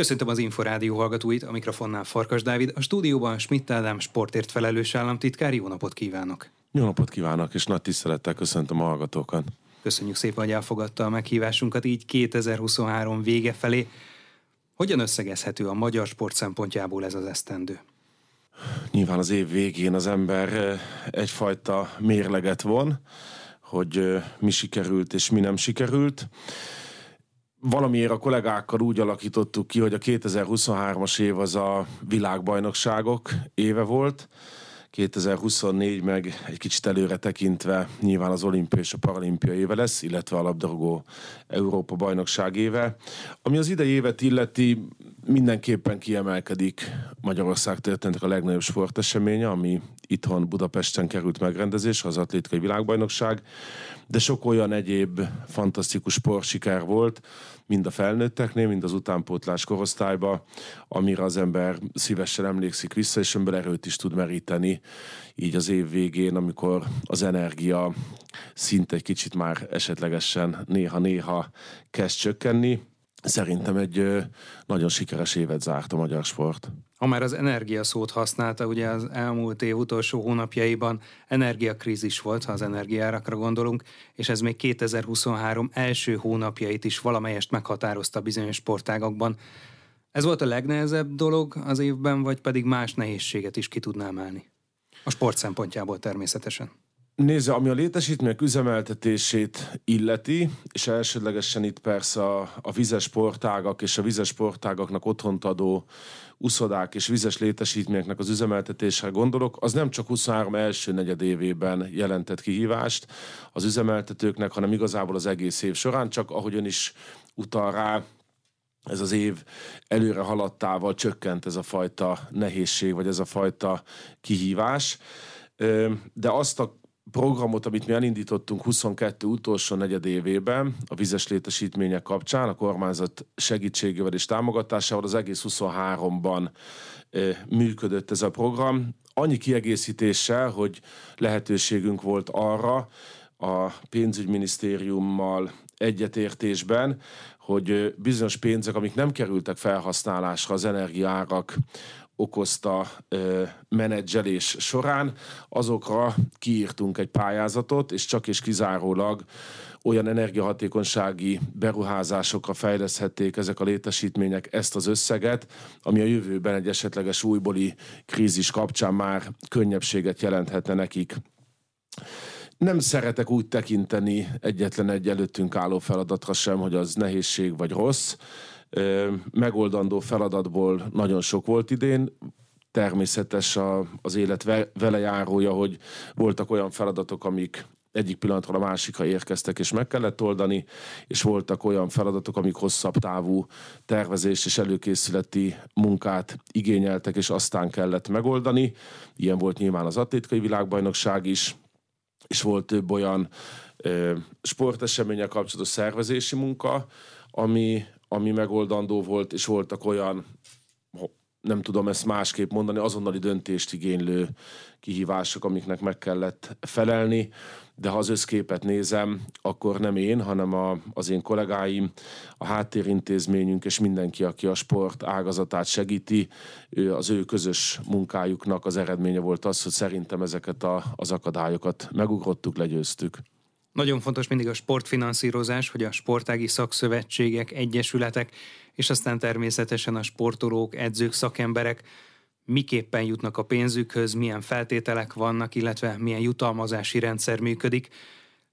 Köszöntöm az Inforádió hallgatóit, a mikrofonnál Farkas Dávid, a stúdióban Schmidt Ádám sportért felelős államtitkár, jó napot kívánok! Jó napot kívánok, és nagy tisztelettel köszöntöm a hallgatókat! Köszönjük szépen, hogy elfogadta a meghívásunkat így 2023 vége felé. Hogyan összegezhető a magyar sport szempontjából ez az esztendő? Nyilván az év végén az ember eh, egyfajta mérleget von, hogy eh, mi sikerült és mi nem sikerült valamiért a kollégákkal úgy alakítottuk ki, hogy a 2023-as év az a világbajnokságok éve volt, 2024 meg egy kicsit előre tekintve nyilván az olimpia és a paralimpia éve lesz, illetve a labdarúgó Európa bajnokság éve. Ami az idei évet illeti, mindenképpen kiemelkedik Magyarország történetek a legnagyobb sporteseménye, ami itthon Budapesten került megrendezés, az atlétikai világbajnokság, de sok olyan egyéb fantasztikus sportsiker volt, mind a felnőtteknél, mind az utánpótlás korosztályba, amire az ember szívesen emlékszik vissza, és ebből erőt is tud meríteni így az év végén, amikor az energia szinte egy kicsit már esetlegesen néha-néha kezd csökkenni. Szerintem egy nagyon sikeres évet zárt a magyar sport. Ha már az energia szót használta, ugye az elmúlt év utolsó hónapjaiban energiakrízis volt, ha az energiárakra gondolunk, és ez még 2023 első hónapjait is valamelyest meghatározta bizonyos sportágakban. Ez volt a legnehezebb dolog az évben, vagy pedig más nehézséget is ki tudná emelni? A sport szempontjából természetesen. Nézze, ami a létesítmények üzemeltetését illeti, és elsődlegesen itt persze a, a vizes sportágak és a vizes sportágaknak otthont adó uszodák és vizes létesítményeknek az üzemeltetésre gondolok, az nem csak 23 első negyedévében jelentett kihívást az üzemeltetőknek, hanem igazából az egész év során, csak ahogy ön is utal rá, ez az év előre haladtával csökkent ez a fajta nehézség, vagy ez a fajta kihívás. De azt a programot, amit mi elindítottunk 22 utolsó negyedévében a vizes létesítmények kapcsán, a kormányzat segítségével és támogatásával az egész 23-ban működött ez a program. Annyi kiegészítéssel, hogy lehetőségünk volt arra a pénzügyminisztériummal egyetértésben, hogy bizonyos pénzek, amik nem kerültek felhasználásra az energiárak okozta ö, menedzselés során, azokra kiírtunk egy pályázatot, és csak és kizárólag olyan energiahatékonysági beruházásokra fejleszthették ezek a létesítmények ezt az összeget, ami a jövőben egy esetleges újbóli krízis kapcsán már könnyebbséget jelenthetne nekik. Nem szeretek úgy tekinteni egyetlen egy előttünk álló feladatra sem, hogy az nehézség vagy rossz megoldandó feladatból nagyon sok volt idén, természetes a, az élet vele járója, hogy voltak olyan feladatok, amik egyik pillanatról a másikra érkeztek, és meg kellett oldani, és voltak olyan feladatok, amik hosszabb távú tervezés és előkészületi munkát igényeltek, és aztán kellett megoldani. Ilyen volt nyilván az atlétikai világbajnokság is, és volt több olyan ö, sportesemények kapcsolatos szervezési munka, ami, ami megoldandó volt, és voltak olyan, nem tudom ezt másképp mondani, azonnali döntést igénylő kihívások, amiknek meg kellett felelni, de ha az összképet nézem, akkor nem én, hanem a, az én kollégáim, a háttérintézményünk és mindenki, aki a sport ágazatát segíti, az ő közös munkájuknak az eredménye volt az, hogy szerintem ezeket a, az akadályokat megugrottuk, legyőztük. Nagyon fontos mindig a sportfinanszírozás, hogy a sportági szakszövetségek, egyesületek, és aztán természetesen a sportolók, edzők, szakemberek miképpen jutnak a pénzükhöz, milyen feltételek vannak, illetve milyen jutalmazási rendszer működik.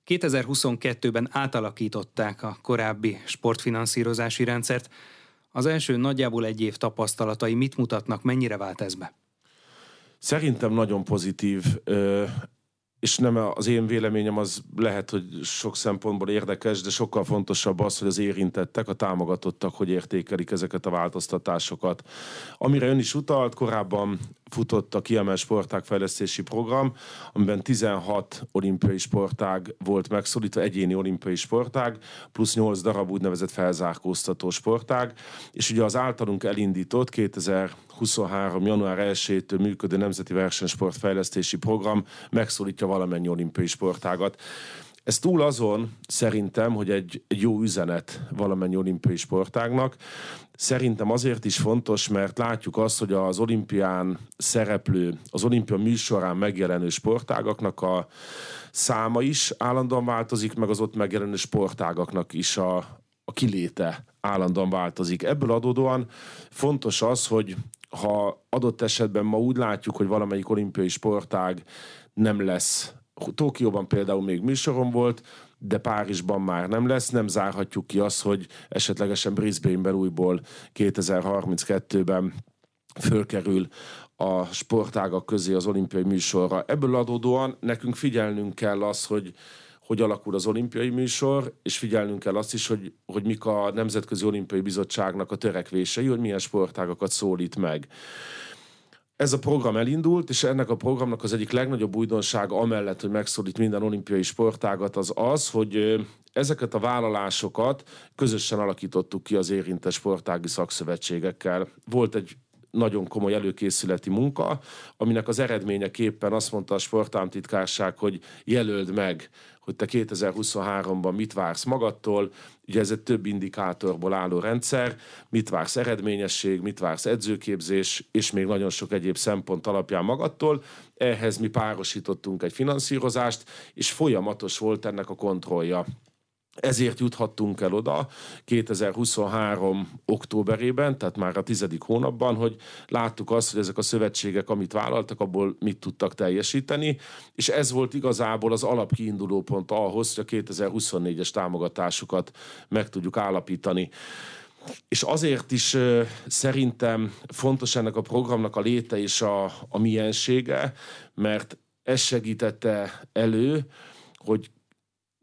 2022-ben átalakították a korábbi sportfinanszírozási rendszert. Az első nagyjából egy év tapasztalatai mit mutatnak, mennyire vált ez be? Szerintem nagyon pozitív és nem az én véleményem az lehet, hogy sok szempontból érdekes, de sokkal fontosabb az, hogy az érintettek, a támogatottak, hogy értékelik ezeket a változtatásokat. Amire ön is utalt, korábban futott a kiemelt sportágfejlesztési program, amiben 16 olimpiai sportág volt megszólítva, egyéni olimpiai sportág, plusz 8 darab úgynevezett felzárkóztató sportág, és ugye az általunk elindított 2023. január 1-től működő Nemzeti Versenysportfejlesztési program megszólítja valamennyi olimpiai sportágat. Ez túl azon szerintem, hogy egy, egy jó üzenet valamennyi olimpiai sportágnak. Szerintem azért is fontos, mert látjuk azt, hogy az olimpián szereplő, az olimpia műsorán megjelenő sportágaknak a száma is állandóan változik, meg az ott megjelenő sportágaknak is a, a kiléte állandóan változik. Ebből adódóan fontos az, hogy ha adott esetben ma úgy látjuk, hogy valamelyik olimpiai sportág nem lesz Tokióban például még műsorom volt, de Párizsban már nem lesz. Nem zárhatjuk ki azt, hogy esetlegesen Brisbane-ben újból 2032-ben fölkerül a sportágak közé az olimpiai műsorra. Ebből adódóan nekünk figyelnünk kell az, hogy hogy alakul az olimpiai műsor, és figyelnünk kell azt is, hogy, hogy mik a Nemzetközi Olimpiai Bizottságnak a törekvései, hogy milyen sportágakat szólít meg. Ez a program elindult, és ennek a programnak az egyik legnagyobb újdonsága, amellett, hogy megszólít minden olimpiai sportágat, az az, hogy ezeket a vállalásokat közösen alakítottuk ki az érintett sportági szakszövetségekkel. Volt egy nagyon komoly előkészületi munka, aminek az eredményeképpen azt mondta a sportámtitkárság, hogy jelöld meg, hogy te 2023-ban mit vársz magadtól, ugye ez egy több indikátorból álló rendszer, mit vársz eredményesség, mit vársz edzőképzés, és még nagyon sok egyéb szempont alapján magadtól. Ehhez mi párosítottunk egy finanszírozást, és folyamatos volt ennek a kontrollja. Ezért juthattunk el oda 2023. októberében, tehát már a tizedik hónapban, hogy láttuk azt, hogy ezek a szövetségek, amit vállaltak, abból mit tudtak teljesíteni, és ez volt igazából az alapkiinduló pont ahhoz, hogy a 2024-es támogatásukat meg tudjuk állapítani. És azért is szerintem fontos ennek a programnak a léte és a, a miensége, mert ez segítette elő, hogy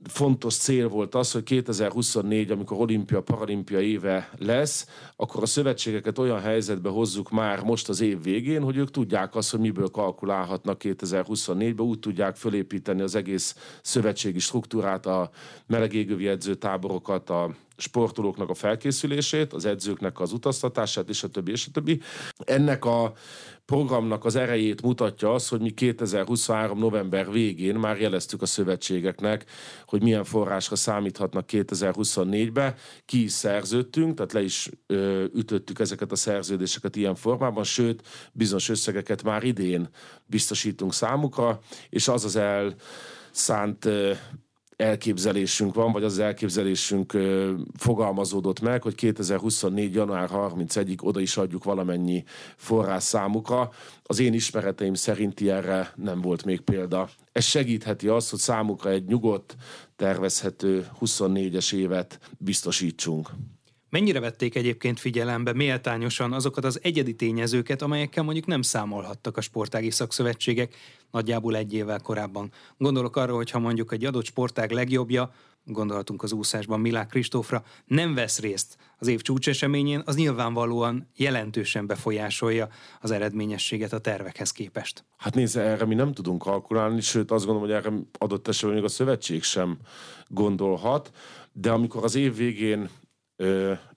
fontos cél volt az, hogy 2024, amikor olimpia, paralimpia éve lesz, akkor a szövetségeket olyan helyzetbe hozzuk már most az év végén, hogy ők tudják azt, hogy miből kalkulálhatnak 2024-ben, úgy tudják fölépíteni az egész szövetségi struktúrát, a melegégővi edzőtáborokat, a sportolóknak a felkészülését, az edzőknek az utaztatását, és a többi, és a többi. Ennek a programnak az erejét mutatja az, hogy mi 2023. november végén már jeleztük a szövetségeknek, hogy milyen forrásra számíthatnak 2024-be, ki is szerződtünk, tehát le is ö, ütöttük ezeket a szerződéseket ilyen formában, sőt, bizonyos összegeket már idén biztosítunk számukra, és az az el szánt elképzelésünk van, vagy az, elképzelésünk fogalmazódott meg, hogy 2024. január 31-ig oda is adjuk valamennyi forrás számukra. Az én ismereteim szerint erre nem volt még példa. Ez segítheti azt, hogy számukra egy nyugodt, tervezhető 24-es évet biztosítsunk. Mennyire vették egyébként figyelembe méltányosan azokat az egyedi tényezőket, amelyekkel mondjuk nem számolhattak a sportági szakszövetségek nagyjából egy évvel korábban? Gondolok arra, hogy ha mondjuk egy adott sportág legjobbja, gondolhatunk az úszásban Milák Kristófra, nem vesz részt az év csúcseseményén, az nyilvánvalóan jelentősen befolyásolja az eredményességet a tervekhez képest. Hát nézze, erre mi nem tudunk kalkulálni, sőt azt gondolom, hogy erre adott esetben még a szövetség sem gondolhat, de amikor az év végén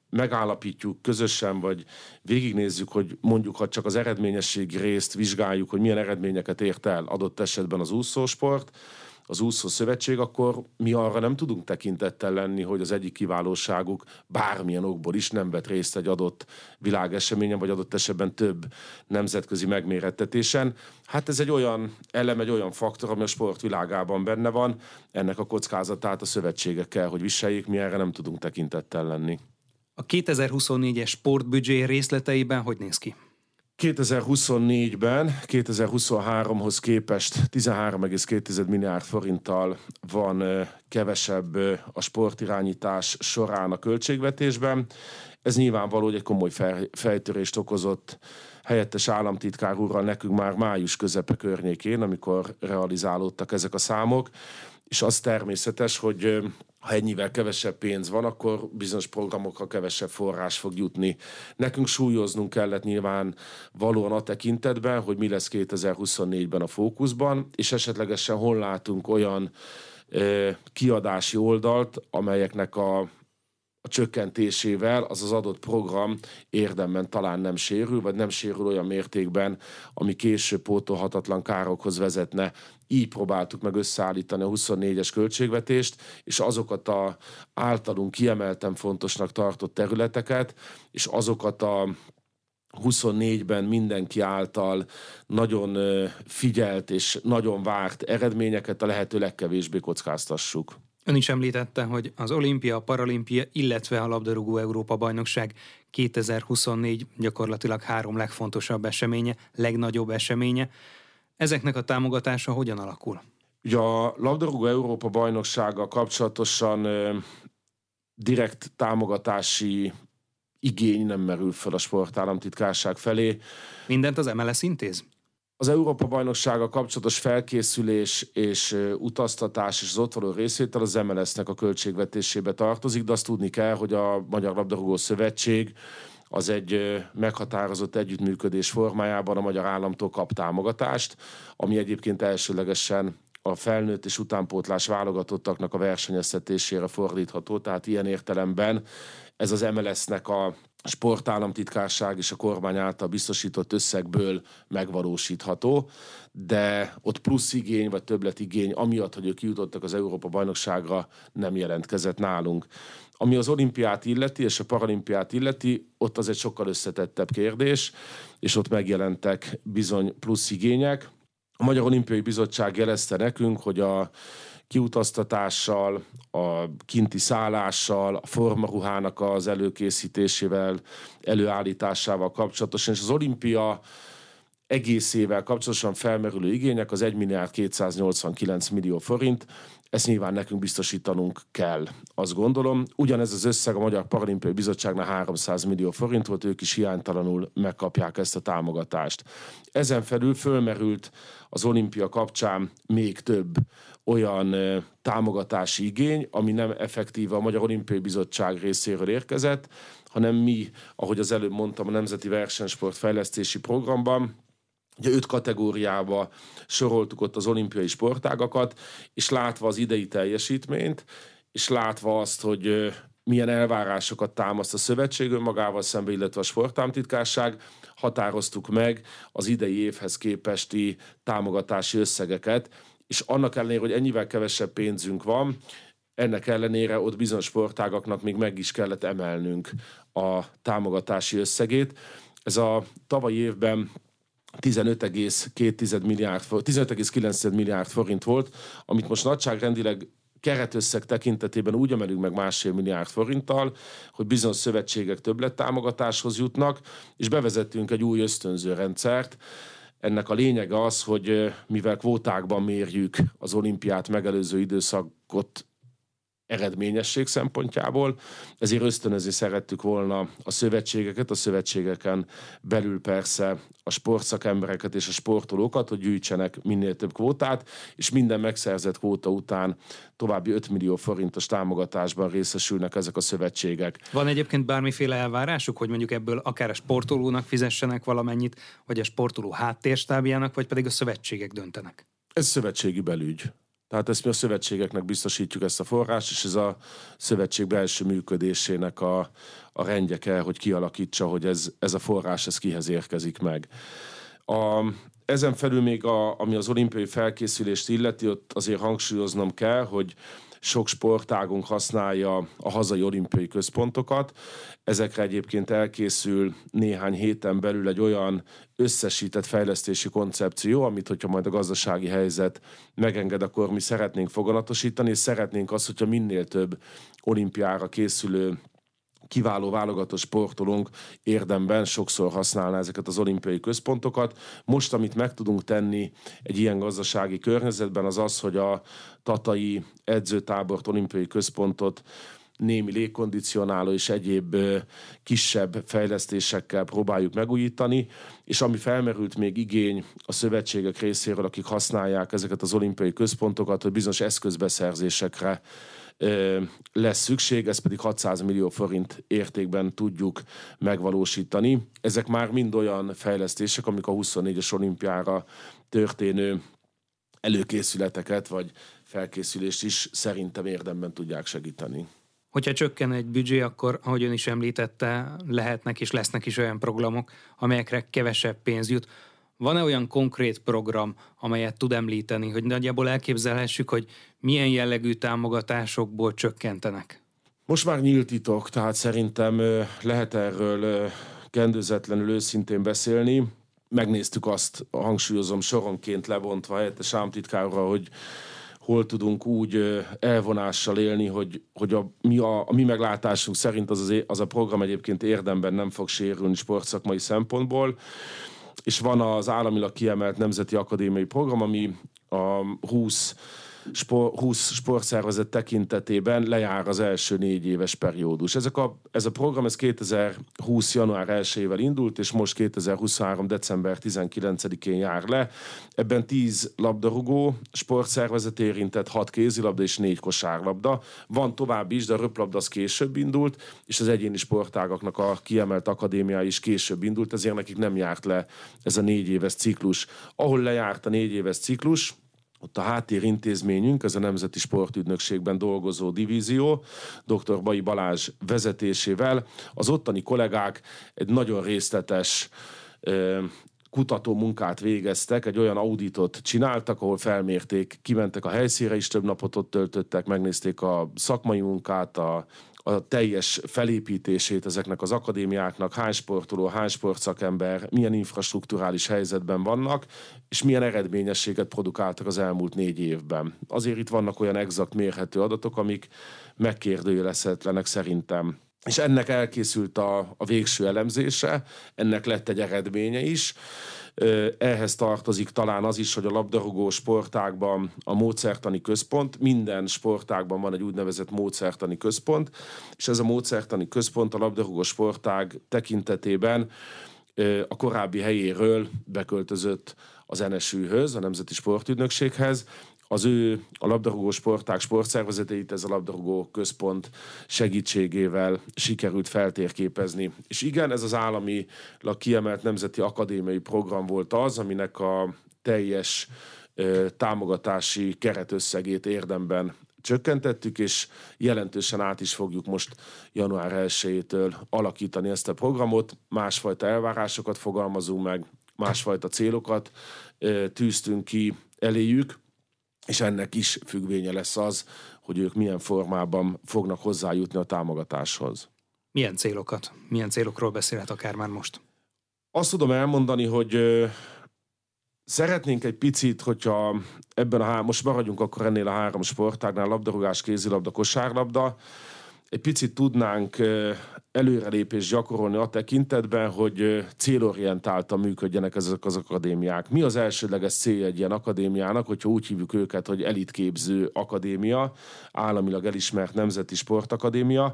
megállapítjuk közösen, vagy végignézzük, hogy mondjuk, ha csak az eredményességi részt vizsgáljuk, hogy milyen eredményeket ért el adott esetben az úszósport, az úszó szövetség, akkor mi arra nem tudunk tekintettel lenni, hogy az egyik kiválóságuk bármilyen okból is nem vett részt egy adott világeseményen, vagy adott esetben több nemzetközi megmérettetésen. Hát ez egy olyan elem, egy olyan faktor, ami a sport világában benne van, ennek a kockázatát a szövetségek kell, hogy viseljék, mi erre nem tudunk tekintettel lenni. A 2024-es sportbüdzsé részleteiben hogy néz ki? 2024-ben 2023-hoz képest 13,2 milliárd forinttal van kevesebb a sportirányítás során a költségvetésben. Ez nyilvánvaló, hogy egy komoly fejtörést okozott helyettes államtitkár úrral nekünk már május közepe környékén, amikor realizálódtak ezek a számok, és az természetes, hogy ha ennyivel kevesebb pénz van, akkor bizonyos programokra kevesebb forrás fog jutni. Nekünk súlyoznunk kellett nyilván valóan a tekintetben, hogy mi lesz 2024-ben a fókuszban, és esetlegesen hol látunk olyan kiadási oldalt, amelyeknek a a csökkentésével az az adott program érdemben talán nem sérül, vagy nem sérül olyan mértékben, ami később pótolhatatlan károkhoz vezetne. Így próbáltuk meg összeállítani a 24-es költségvetést, és azokat a általunk kiemelten fontosnak tartott területeket, és azokat a 24-ben mindenki által nagyon figyelt és nagyon várt eredményeket a lehető legkevésbé kockáztassuk. Ön is említette, hogy az olimpia, a paralimpia, illetve a labdarúgó Európa bajnokság 2024 gyakorlatilag három legfontosabb eseménye, legnagyobb eseménye. Ezeknek a támogatása hogyan alakul? Ugye a labdarúgó Európa bajnoksága kapcsolatosan ö, direkt támogatási igény nem merül fel a sportállamtitkárság felé. Mindent az MLS intéz? Az Európa bajnoksága kapcsolatos felkészülés és utaztatás és az ott való részvétel az MLS-nek a költségvetésébe tartozik, de azt tudni kell, hogy a Magyar Labdarúgó Szövetség az egy meghatározott együttműködés formájában a magyar államtól kap támogatást, ami egyébként elsőlegesen a felnőtt és utánpótlás válogatottaknak a versenyeztetésére fordítható, tehát ilyen értelemben ez az MLS-nek a sportállamtitkárság és a kormány által biztosított összegből megvalósítható, de ott plusz igény vagy többlet igény, amiatt, hogy ők kijutottak az Európa bajnokságra, nem jelentkezett nálunk. Ami az olimpiát illeti és a paralimpiát illeti, ott az egy sokkal összetettebb kérdés, és ott megjelentek bizony plusz igények. A Magyar Olimpiai Bizottság jelezte nekünk, hogy a kiutaztatással, a kinti szállással, a formaruhának az előkészítésével, előállításával kapcsolatosan, és az olimpia egészével kapcsolatosan felmerülő igények az 1 milliárd 289 millió forint, ezt nyilván nekünk biztosítanunk kell, azt gondolom. Ugyanez az összeg a Magyar Paralimpiai Bizottságnál 300 millió forint volt, ők is hiánytalanul megkapják ezt a támogatást. Ezen felül fölmerült az olimpia kapcsán még több olyan támogatási igény, ami nem effektíve a Magyar Olimpiai Bizottság részéről érkezett, hanem mi, ahogy az előbb mondtam, a Nemzeti Versenysport Fejlesztési Programban Ugye öt kategóriába soroltuk ott az olimpiai sportágakat, és látva az idei teljesítményt, és látva azt, hogy milyen elvárásokat támaszt a szövetség önmagával szembe, illetve a sportámtitkárság, határoztuk meg az idei évhez képesti támogatási összegeket, és annak ellenére, hogy ennyivel kevesebb pénzünk van, ennek ellenére ott bizonyos sportágaknak még meg is kellett emelnünk a támogatási összegét. Ez a tavalyi évben 15,2 milliárd, 15,9 milliárd forint volt, amit most nagyságrendileg keretösszeg tekintetében úgy emelünk meg másfél milliárd forinttal, hogy bizonyos szövetségek többlet támogatáshoz jutnak, és bevezettünk egy új ösztönző rendszert, ennek a lényege az, hogy mivel kvótákban mérjük az olimpiát megelőző időszakot eredményesség szempontjából, ezért ösztönözni szerettük volna a szövetségeket, a szövetségeken belül persze a sportszakembereket és a sportolókat, hogy gyűjtsenek minél több kvótát, és minden megszerzett kvóta után további 5 millió forintos támogatásban részesülnek ezek a szövetségek. Van egyébként bármiféle elvárásuk, hogy mondjuk ebből akár a sportolónak fizessenek valamennyit, vagy a sportoló háttérstábjának, vagy pedig a szövetségek döntenek? Ez szövetségi belügy. Tehát ezt mi a szövetségeknek biztosítjuk ezt a forrást, és ez a szövetség belső működésének a, a rendje kell, hogy kialakítsa, hogy ez, ez a forrás ez kihez érkezik meg. A, ezen felül még, a, ami az olimpiai felkészülést illeti, ott azért hangsúlyoznom kell, hogy sok sportágunk használja a hazai olimpiai központokat. Ezekre egyébként elkészül néhány héten belül egy olyan összesített fejlesztési koncepció, amit, hogyha majd a gazdasági helyzet megenged, akkor mi szeretnénk foganatosítani, és szeretnénk azt, hogyha minél több olimpiára készülő kiváló válogatott sportolónk érdemben sokszor használná ezeket az olimpiai központokat. Most, amit meg tudunk tenni egy ilyen gazdasági környezetben, az az, hogy a Tatai edzőtábort, olimpiai központot némi légkondicionáló és egyéb kisebb fejlesztésekkel próbáljuk megújítani, és ami felmerült még igény a szövetségek részéről, akik használják ezeket az olimpiai központokat, hogy bizonyos eszközbeszerzésekre lesz szükség, ezt pedig 600 millió forint értékben tudjuk megvalósítani. Ezek már mind olyan fejlesztések, amik a 24-es olimpiára történő előkészületeket vagy felkészülést is szerintem érdemben tudják segíteni. Hogyha csökken egy büdzsé, akkor, ahogy ön is említette, lehetnek és lesznek is olyan programok, amelyekre kevesebb pénz jut. Van-e olyan konkrét program, amelyet tud említeni, hogy nagyjából elképzelhessük, hogy milyen jellegű támogatásokból csökkentenek? Most már nyílt titok, tehát szerintem lehet erről kendőzetlenül őszintén beszélni. Megnéztük azt, hangsúlyozom, soronként levontva helyette sámtitkárra, hogy hol tudunk úgy elvonással élni, hogy, hogy a, mi, a, a mi meglátásunk szerint az, az, az a program egyébként érdemben nem fog sérülni sportszakmai szempontból és van az államilag kiemelt Nemzeti Akadémiai Program, ami a 20 sport, 20 sportszervezet tekintetében lejár az első négy éves periódus. Ezek a, ez a program ez 2020. január 1-ével indult, és most 2023. december 19-én jár le. Ebben 10 labdarúgó sportszervezet érintett, 6 kézilabda és 4 kosárlabda. Van tovább is, de a röplabda az később indult, és az egyéni sportágaknak a kiemelt akadémia is később indult, ezért nekik nem járt le ez a négy éves ciklus. Ahol lejárt a négy éves ciklus, ott a háttérintézményünk, ez a Nemzeti Sportügynökségben dolgozó divízió, dr. Bai Balázs vezetésével, az ottani kollégák egy nagyon részletes kutató munkát végeztek, egy olyan auditot csináltak, ahol felmérték, kimentek a helyszíre is, több napot ott töltöttek, megnézték a szakmai munkát, a a teljes felépítését ezeknek az akadémiáknak, hány sportoló, hány sportszakember, milyen infrastruktúrális helyzetben vannak, és milyen eredményességet produkáltak az elmúlt négy évben. Azért itt vannak olyan exakt mérhető adatok, amik megkérdőjelezhetetlenek szerintem. És ennek elkészült a, a végső elemzése, ennek lett egy eredménye is. Ehhez tartozik talán az is, hogy a labdarúgó sportákban a módszertani központ, minden sportágban van egy úgynevezett módszertani központ, és ez a módszertani központ a labdarúgó sportág tekintetében a korábbi helyéről beköltözött az NSÜ-höz, a Nemzeti Sportügynökséghez, az ő a labdarúgó sporták sportszervezeteit ez a labdarúgó központ segítségével sikerült feltérképezni. És igen, ez az állami kiemelt nemzeti akadémiai program volt az, aminek a teljes támogatási keretösszegét érdemben csökkentettük, és jelentősen át is fogjuk most január 1-től alakítani ezt a programot. Másfajta elvárásokat fogalmazunk meg, másfajta célokat tűztünk ki eléjük, és ennek is függvénye lesz az, hogy ők milyen formában fognak hozzájutni a támogatáshoz. Milyen célokat? Milyen célokról beszélhet akár már most? Azt tudom elmondani, hogy szeretnénk egy picit, hogyha ebben a há- most maradjunk akkor ennél a három sportágnál, labdarúgás, kézilabda, kosárlabda, egy picit tudnánk előrelépést gyakorolni a tekintetben, hogy célorientáltan működjenek ezek az akadémiák. Mi az elsődleges célja egy ilyen akadémiának, hogyha úgy hívjuk őket, hogy elitképző akadémia, államilag elismert nemzeti sportakadémia,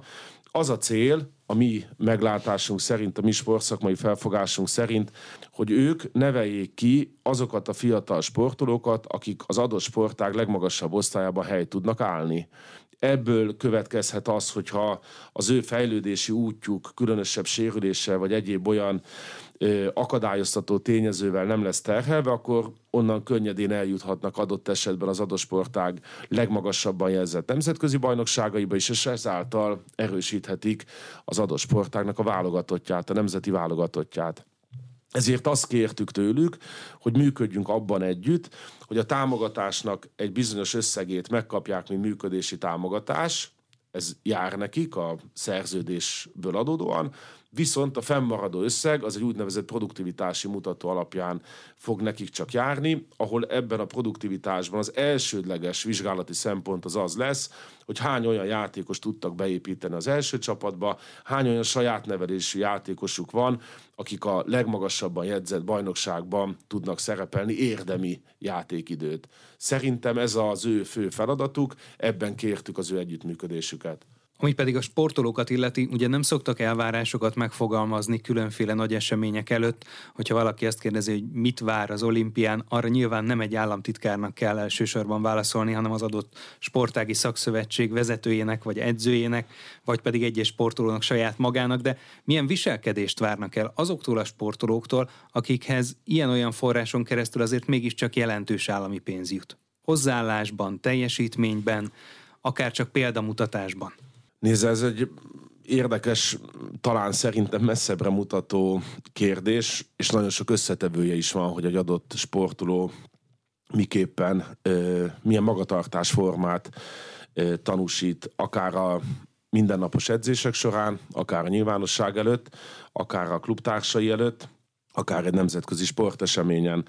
az a cél, a mi meglátásunk szerint, a mi sportszakmai felfogásunk szerint, hogy ők neveljék ki azokat a fiatal sportolókat, akik az adott sportág legmagasabb osztályában hely tudnak állni. Ebből következhet az, hogyha az ő fejlődési útjuk különösebb sérüléssel vagy egyéb olyan ö, akadályoztató tényezővel nem lesz terhelve, akkor onnan könnyedén eljuthatnak adott esetben az adott sportág legmagasabban jelzett nemzetközi bajnokságaiba is, és ezáltal erősíthetik az adott sportágnak a válogatottját, a nemzeti válogatottját. Ezért azt kértük tőlük, hogy működjünk abban együtt, hogy a támogatásnak egy bizonyos összegét megkapják, mint működési támogatás, ez jár nekik a szerződésből adódóan, viszont a fennmaradó összeg az egy úgynevezett produktivitási mutató alapján fog nekik csak járni, ahol ebben a produktivitásban az elsődleges vizsgálati szempont az az lesz, hogy hány olyan játékos tudtak beépíteni az első csapatba, hány olyan saját nevelésű játékosuk van, akik a legmagasabban jegyzett bajnokságban tudnak szerepelni érdemi játékidőt. Szerintem ez az ő fő feladatuk, ebben kértük az ő együttműködésüket. Ami pedig a sportolókat illeti, ugye nem szoktak elvárásokat megfogalmazni különféle nagy események előtt, hogyha valaki ezt kérdezi, hogy mit vár az olimpián, arra nyilván nem egy államtitkárnak kell elsősorban válaszolni, hanem az adott sportági szakszövetség vezetőjének vagy edzőjének, vagy pedig egyes sportolónak saját magának, de milyen viselkedést várnak el azoktól a sportolóktól, akikhez ilyen-olyan forráson keresztül azért mégiscsak jelentős állami pénz jut. Hozzáállásban, teljesítményben, akár csak példamutatásban. Nézd, ez egy érdekes, talán szerintem messzebbre mutató kérdés, és nagyon sok összetevője is van, hogy egy adott sportoló miképpen, milyen magatartásformát tanúsít, akár a mindennapos edzések során, akár a nyilvánosság előtt, akár a klubtársai előtt, akár egy nemzetközi sporteseményen.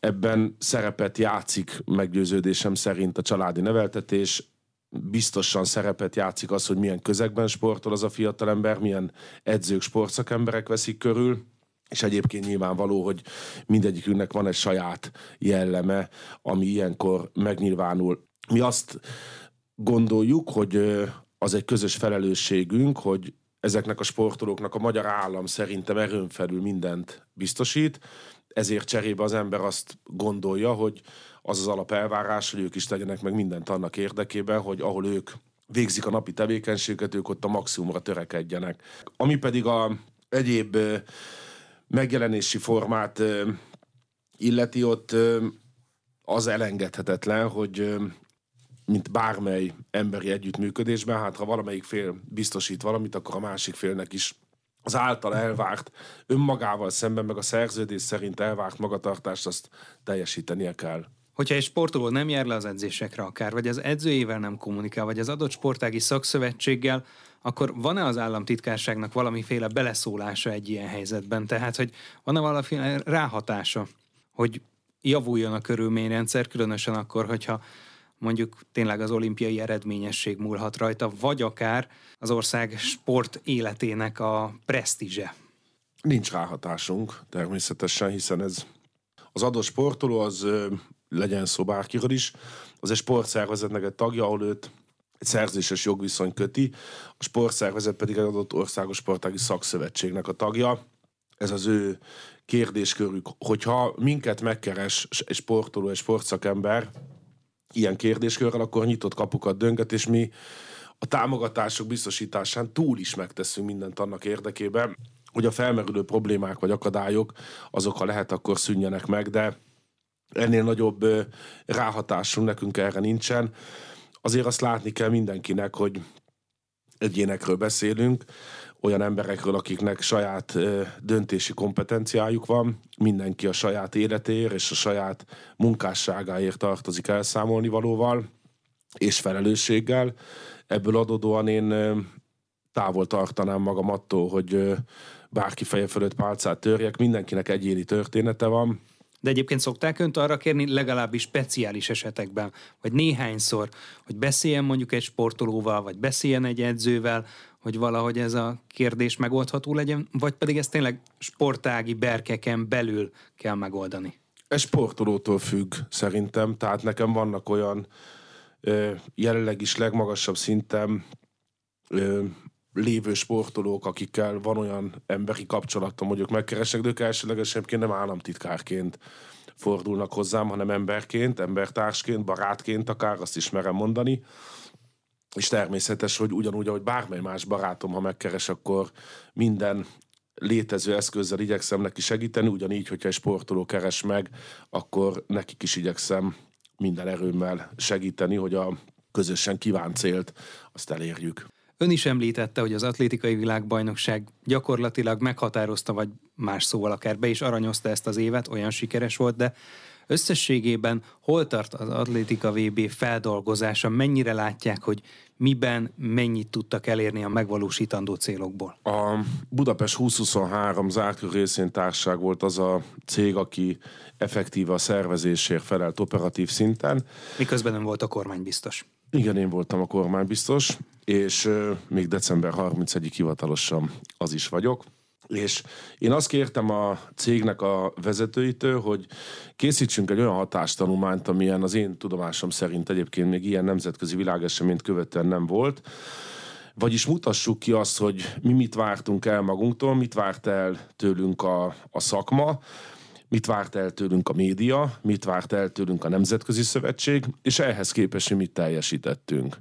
Ebben szerepet játszik meggyőződésem szerint a családi neveltetés, biztosan szerepet játszik az, hogy milyen közegben sportol az a fiatalember, milyen edzők, sportszakemberek veszik körül, és egyébként nyilvánvaló, hogy mindegyikünknek van egy saját jelleme, ami ilyenkor megnyilvánul. Mi azt gondoljuk, hogy az egy közös felelősségünk, hogy ezeknek a sportolóknak a magyar állam szerintem erőn felül mindent biztosít, ezért cserébe az ember azt gondolja, hogy az az alapelvárás, hogy ők is tegyenek meg mindent annak érdekében, hogy ahol ők végzik a napi tevékenységet, ők ott a maximumra törekedjenek. Ami pedig a egyéb megjelenési formát illeti, ott az elengedhetetlen, hogy mint bármely emberi együttműködésben, hát ha valamelyik fél biztosít valamit, akkor a másik félnek is az által elvárt, önmagával szemben, meg a szerződés szerint elvárt magatartást, azt teljesítenie kell. Hogyha egy sportoló nem jár le az edzésekre akár, vagy az edzőjével nem kommunikál, vagy az adott sportági szakszövetséggel, akkor van-e az államtitkárságnak valamiféle beleszólása egy ilyen helyzetben? Tehát, hogy van-e valamiféle ráhatása, hogy javuljon a körülményrendszer, különösen akkor, hogyha mondjuk tényleg az olimpiai eredményesség múlhat rajta, vagy akár az ország sport életének a presztízse. Nincs ráhatásunk természetesen, hiszen ez az adott sportoló az legyen szó bárkiről is, az egy sportszervezetnek egy tagja, ahol őt egy szerzéses jogviszony köti, a sportszervezet pedig egy adott országos sportági szakszövetségnek a tagja. Ez az ő kérdéskörük. Hogyha minket megkeres egy sportoló, egy sportszakember, ilyen kérdéskörrel, akkor nyitott kapukat dönget, és mi a támogatások biztosításán túl is megteszünk mindent annak érdekében, hogy a felmerülő problémák vagy akadályok, azok ha lehet, akkor szűnjenek meg, de ennél nagyobb ráhatásunk nekünk erre nincsen. Azért azt látni kell mindenkinek, hogy egyénekről beszélünk, olyan emberekről, akiknek saját döntési kompetenciájuk van, mindenki a saját életéért és a saját munkásságáért tartozik elszámolni valóval és felelősséggel. Ebből adódóan én távol tartanám magam attól, hogy bárki feje fölött pálcát törjek, mindenkinek egyéni története van, de egyébként szokták önt arra kérni legalábbis speciális esetekben, vagy néhányszor, hogy beszéljen mondjuk egy sportolóval, vagy beszéljen egy edzővel, hogy valahogy ez a kérdés megoldható legyen, vagy pedig ezt tényleg sportági berkeken belül kell megoldani? Ez sportolótól függ szerintem, tehát nekem vannak olyan jelenleg is legmagasabb szinten lévő sportolók, akikkel van olyan emberi kapcsolatom, hogy ők megkeresek, de ők elsőlegesen nem államtitkárként fordulnak hozzám, hanem emberként, embertársként, barátként akár, azt is merem mondani. És természetes, hogy ugyanúgy, ahogy bármely más barátom, ha megkeres, akkor minden létező eszközzel igyekszem neki segíteni, ugyanígy, hogyha egy sportoló keres meg, akkor nekik is igyekszem minden erőmmel segíteni, hogy a közösen kívánt célt azt elérjük. Ön is említette, hogy az atlétikai világbajnokság gyakorlatilag meghatározta, vagy más szóval akár be is aranyozta ezt az évet, olyan sikeres volt, de összességében hol tart az atlétika VB feldolgozása, mennyire látják, hogy miben mennyit tudtak elérni a megvalósítandó célokból? A Budapest 2023 zárt részvénytársaság volt az a cég, aki effektíve a szervezésért felelt operatív szinten. Miközben nem volt a kormány biztos. Igen, én voltam a kormánybiztos, és még december 31-ig hivatalosan az is vagyok. És én azt kértem a cégnek a vezetőitől, hogy készítsünk egy olyan hatástanulmányt, amilyen az én tudomásom szerint egyébként még ilyen nemzetközi világeseményt követően nem volt, vagyis mutassuk ki azt, hogy mi mit vártunk el magunktól, mit várt el tőlünk a, a szakma, mit várt el tőlünk a média, mit várt el tőlünk a Nemzetközi Szövetség, és ehhez képest mi mit teljesítettünk.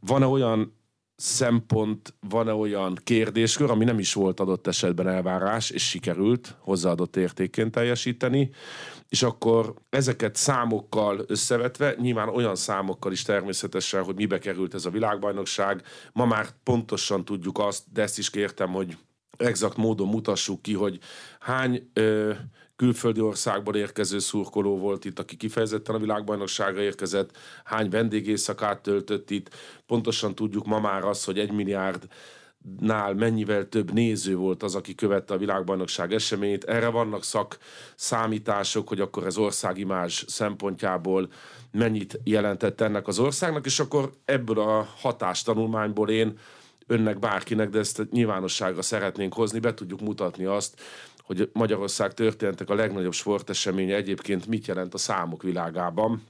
Van-e olyan szempont, van-e olyan kérdéskör, ami nem is volt adott esetben elvárás, és sikerült hozzáadott értékként teljesíteni, és akkor ezeket számokkal összevetve, nyilván olyan számokkal is természetesen, hogy mibe került ez a világbajnokság, ma már pontosan tudjuk azt, de ezt is kértem, hogy exakt módon mutassuk ki, hogy hány ö, külföldi országból érkező szurkoló volt itt, aki kifejezetten a világbajnokságra érkezett, hány vendégészakát töltött itt. Pontosan tudjuk ma már azt, hogy egy milliárd nál mennyivel több néző volt az, aki követte a világbajnokság eseményét. Erre vannak szak számítások, hogy akkor ez országimázs szempontjából mennyit jelentett ennek az országnak, és akkor ebből a hatástanulmányból én önnek, bárkinek, de ezt nyilvánosságra szeretnénk hozni, be tudjuk mutatni azt, hogy Magyarország történtek a legnagyobb sporteseménye egyébként mit jelent a számok világában.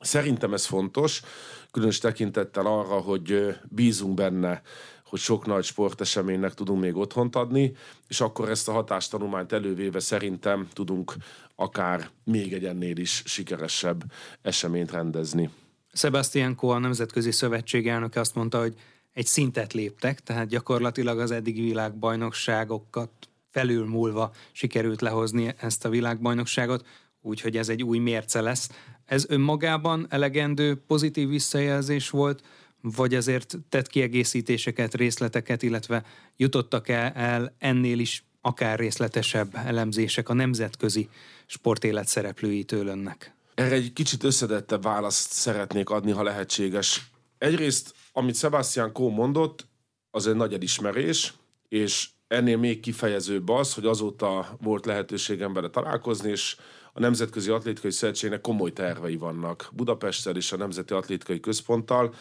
Szerintem ez fontos, különös tekintettel arra, hogy bízunk benne, hogy sok nagy sporteseménynek tudunk még otthont adni, és akkor ezt a hatástanulmányt elővéve szerintem tudunk akár még egy ennél is sikeresebb eseményt rendezni. Sebastian Coe, a Nemzetközi Szövetség elnöke azt mondta, hogy egy szintet léptek, tehát gyakorlatilag az eddigi világbajnokságokat felülmúlva sikerült lehozni ezt a világbajnokságot, úgyhogy ez egy új mérce lesz. Ez önmagában elegendő pozitív visszajelzés volt, vagy azért tett kiegészítéseket, részleteket, illetve jutottak el, ennél is akár részletesebb elemzések a nemzetközi sportélet szereplőitől önnek? Erre egy kicsit összedettebb választ szeretnék adni, ha lehetséges. Egyrészt, amit Sebastian Kó mondott, az egy nagy elismerés, és ennél még kifejezőbb az, hogy azóta volt lehetőségem vele találkozni, és a Nemzetközi Atlétikai Szövetségnek komoly tervei vannak Budapesttel és a Nemzeti Atlétikai Központtal.